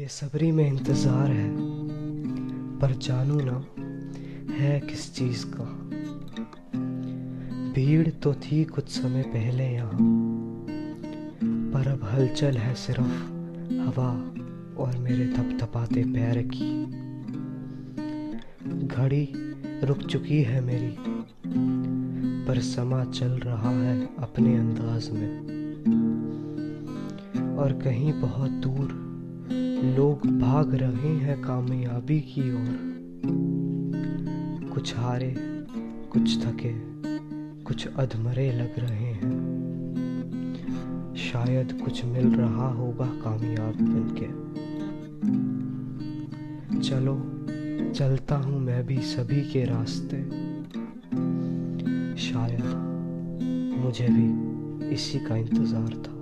बेसब्री में इंतज़ार है, पर जानू ना, है किस चीज़ का? भीड़ तो थी कुछ समय पहले यहाँ, पर अब हलचल है सिर्फ़ हवा और मेरे थपथपाते पैर की। घड़ी रुक चुकी है मेरी, पर समा चल रहा है अपने अंदाज में। और कहीं बहुत दूर लोग भाग रहे हैं कामयाबी की ओर। कुछ हारे, कुछ थके, कुछ अधमरे लग रहे हैं। शायद कुछ मिल रहा होगा कामयाब बनके। चलो, चलता हूँ मैं भी सभी के रास्ते। शायद मुझे भी इसी का इंतज़ार था।